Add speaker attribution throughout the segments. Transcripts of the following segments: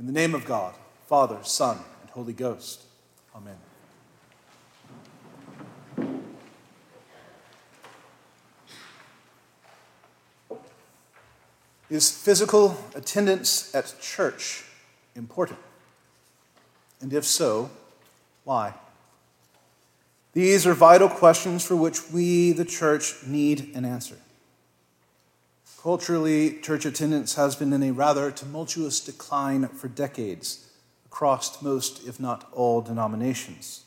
Speaker 1: In the name of God, Father, Son, and Holy Ghost. Amen. Is physical attendance at church important? And if so, why? These are vital questions for which we, the church, need an answer. Culturally, church attendance has been in a rather tumultuous decline for decades across most, if not all, denominations.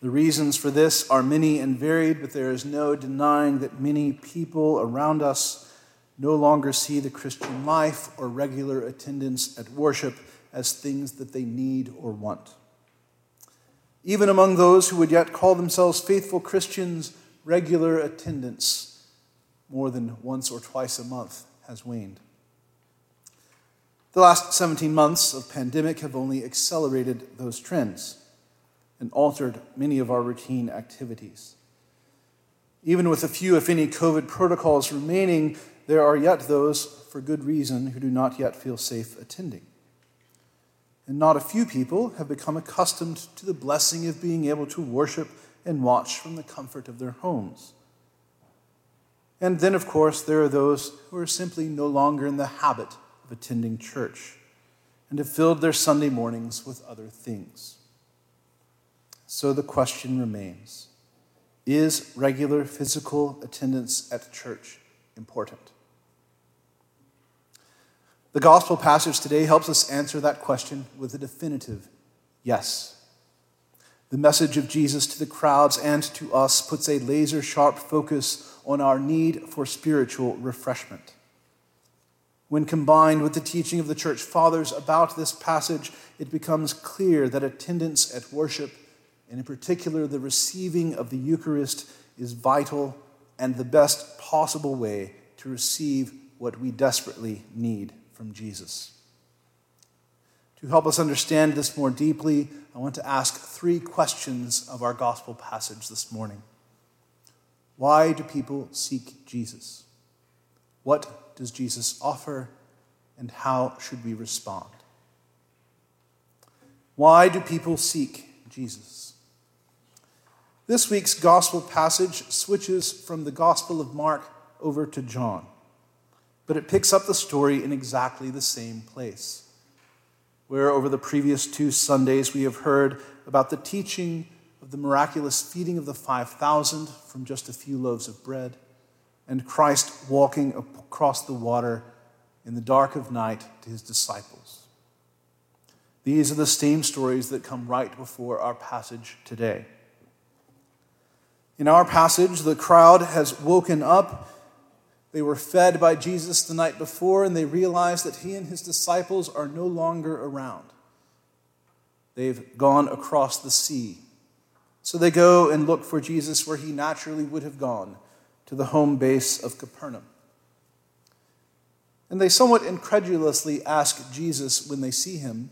Speaker 1: The reasons for this are many and varied, but there is no denying that many people around us no longer see the Christian life or regular attendance at worship as things that they need or want. Even among those who would yet call themselves faithful Christians, regular attendance, more than once or twice a month, has waned. The last 17 months of pandemic have only accelerated those trends and altered many of our routine activities. Even with a few, if any, COVID protocols remaining, there are yet those, for good reason, who do not yet feel safe attending. And not a few people have become accustomed to the blessing of being able to worship and watch from the comfort of their homes. And then, of course, there are those who are simply no longer in the habit of attending church and have filled their Sunday mornings with other things. So the question remains Is regular physical attendance at church important? The gospel passage today helps us answer that question with a definitive yes. The message of Jesus to the crowds and to us puts a laser sharp focus on our need for spiritual refreshment. When combined with the teaching of the church fathers about this passage, it becomes clear that attendance at worship, and in particular the receiving of the Eucharist, is vital and the best possible way to receive what we desperately need from Jesus. To help us understand this more deeply, I want to ask three questions of our gospel passage this morning. Why do people seek Jesus? What does Jesus offer, and how should we respond? Why do people seek Jesus? This week's gospel passage switches from the Gospel of Mark over to John, but it picks up the story in exactly the same place where over the previous two Sundays we have heard about the teaching of the miraculous feeding of the 5,000 from just a few loaves of bread, and Christ walking across the water in the dark of night to his disciples. These are the same stories that come right before our passage today. In our passage, the crowd has woken up they were fed by Jesus the night before, and they realize that he and his disciples are no longer around. They've gone across the sea. So they go and look for Jesus where he naturally would have gone, to the home base of Capernaum. And they somewhat incredulously ask Jesus when they see him,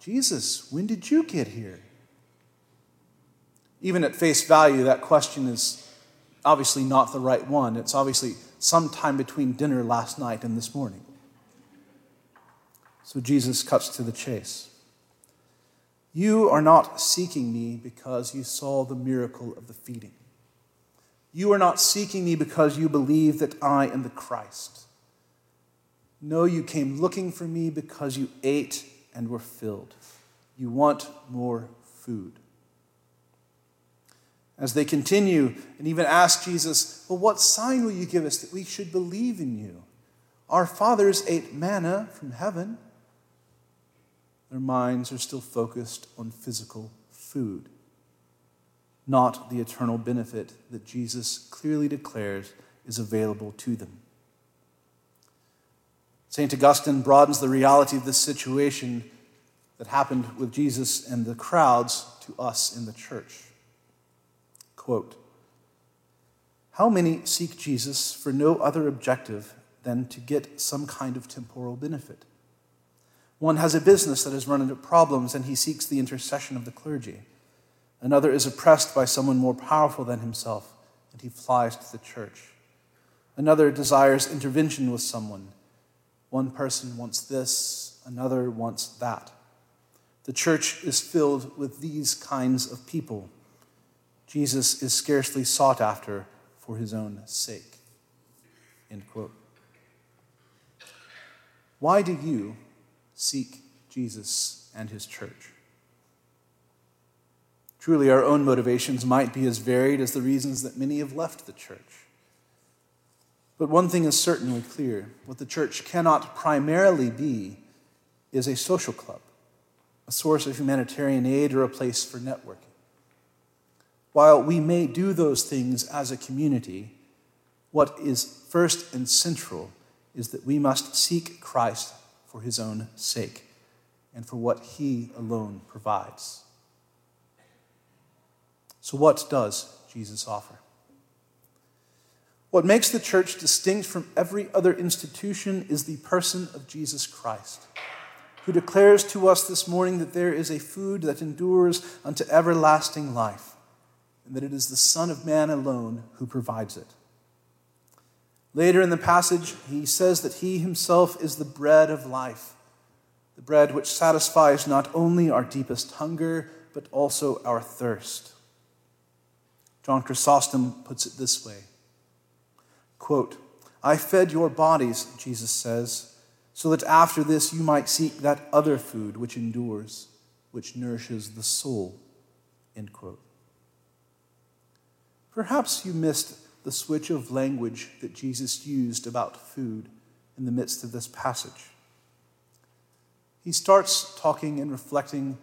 Speaker 1: Jesus, when did you get here? Even at face value, that question is obviously not the right one. It's obviously sometime between dinner last night and this morning. So Jesus cuts to the chase. You are not seeking me because you saw the miracle of the feeding. You are not seeking me because you believe that I am the Christ. No, you came looking for me because you ate and were filled. You want more food as they continue and even ask Jesus, Well, what sign will you give us that we should believe in you? Our fathers ate manna from heaven. Their minds are still focused on physical food, not the eternal benefit that Jesus clearly declares is available to them. St. Augustine broadens the reality of this situation that happened with Jesus and the crowds to us in the church. Quote How many seek Jesus for no other objective than to get some kind of temporal benefit? One has a business that has run into problems and he seeks the intercession of the clergy. Another is oppressed by someone more powerful than himself and he flies to the church. Another desires intervention with someone. One person wants this, another wants that. The church is filled with these kinds of people. Jesus is scarcely sought after for his own sake. End quote. Why do you seek Jesus and his church? Truly, our own motivations might be as varied as the reasons that many have left the church. But one thing is certainly clear what the church cannot primarily be is a social club, a source of humanitarian aid, or a place for networking. While we may do those things as a community, what is first and central is that we must seek Christ for his own sake and for what he alone provides. So, what does Jesus offer? What makes the church distinct from every other institution is the person of Jesus Christ, who declares to us this morning that there is a food that endures unto everlasting life, and that it is the Son of Man alone who provides it. Later in the passage, he says that he himself is the bread of life, the bread which satisfies not only our deepest hunger, but also our thirst. John Chrysostom puts it this way Quote, I fed your bodies, Jesus says, so that after this you might seek that other food which endures, which nourishes the soul. End quote. Perhaps you missed the switch of language that Jesus used about food in the midst of this passage. He starts talking and reflecting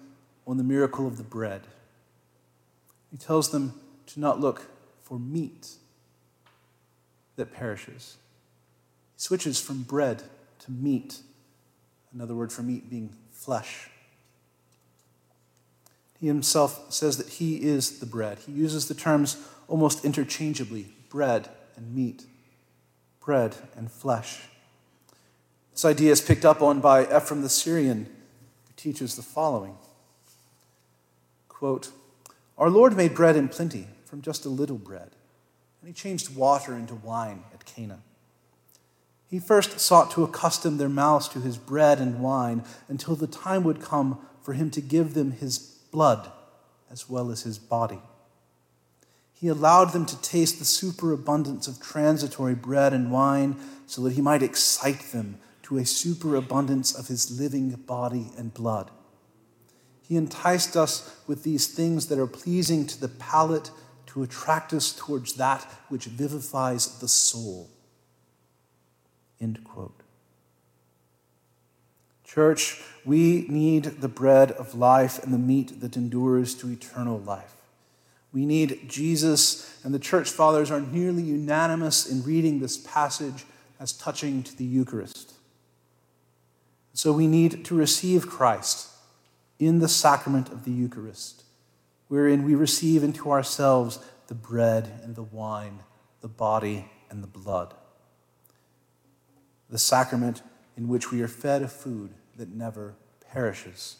Speaker 1: on the miracle of the bread. He tells them to not look for meat that perishes. He switches from bread to meat, another word for meat being flesh. He himself says that he is the bread. He uses the terms almost interchangeably bread and meat, bread and flesh. This idea is picked up on by Ephraim the Syrian, who teaches the following quote, Our Lord made bread in plenty from just a little bread, and he changed water into wine at Cana. He first sought to accustom their mouths to his bread and wine until the time would come for him to give them his blood as well as his body. He allowed them to taste the superabundance of transitory bread and wine so that he might excite them to a superabundance of his living body and blood. He enticed us with these things that are pleasing to the palate to attract us towards that which vivifies the soul. End quote. Church, we need the bread of life and the meat that endures to eternal life. We need Jesus, and the church fathers are nearly unanimous in reading this passage as touching to the Eucharist. So we need to receive Christ in the sacrament of the Eucharist wherein we receive into ourselves the bread and the wine, the body and the blood. The sacrament in which we are fed a food that never perishes.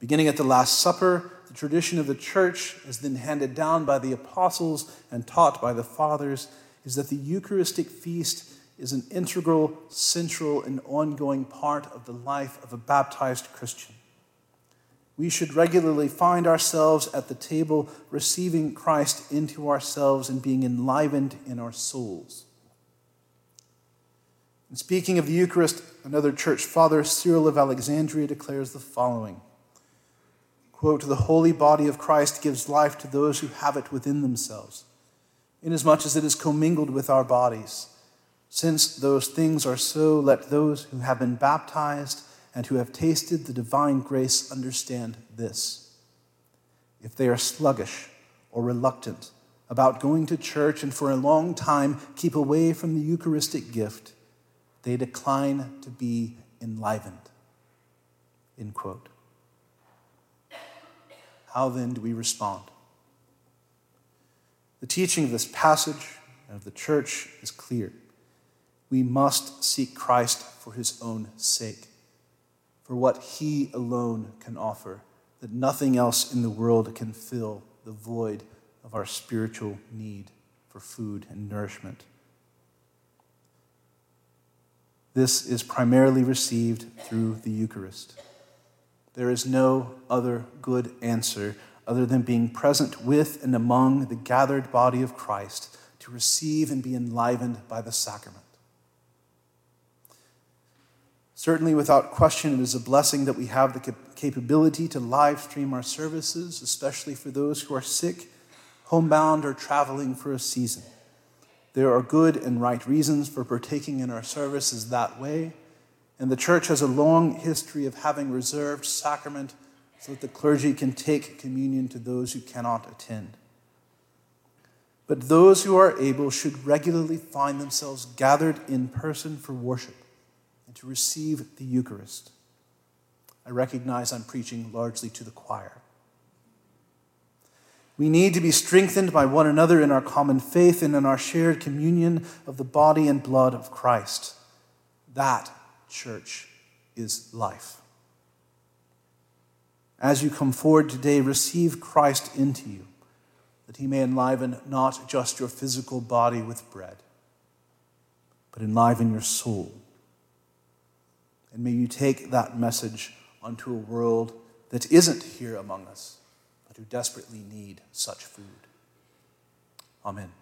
Speaker 1: Beginning at the Last Supper, the tradition of the church, as then handed down by the apostles and taught by the fathers, is that the Eucharistic feast is an integral, central, and ongoing part of the life of a baptized Christian we should regularly find ourselves at the table receiving Christ into ourselves and being enlivened in our souls. And speaking of the Eucharist, another church father, Cyril of Alexandria, declares the following quote, The holy body of Christ gives life to those who have it within themselves, inasmuch as it is commingled with our bodies. Since those things are so, let those who have been baptized and who have tasted the divine grace understand this. If they are sluggish or reluctant about going to church and for a long time keep away from the Eucharistic gift, they decline to be enlivened. End quote. How then do we respond? The teaching of this passage and of the church is clear. We must seek Christ for his own sake for what He alone can offer, that nothing else in the world can fill the void of our spiritual need for food and nourishment. This is primarily received through the Eucharist. There is no other good answer other than being present with and among the gathered body of Christ to receive and be enlivened by the sacrament. Certainly, without question, it is a blessing that we have the capability to live stream our services, especially for those who are sick, homebound, or traveling for a season. There are good and right reasons for partaking in our services that way, and the Church has a long history of having reserved sacrament so that the clergy can take communion to those who cannot attend. But those who are able should regularly find themselves gathered in person for worship and to receive the Eucharist. I recognize I'm preaching largely to the choir. We need to be strengthened by one another in our common faith and in our shared communion of the body and blood of Christ. That, church, is life. As you come forward today, receive Christ into you, that he may enliven not just your physical body with bread, but enliven your soul. And may you take that message onto a world that isn't here among us but who desperately need such food. Amen.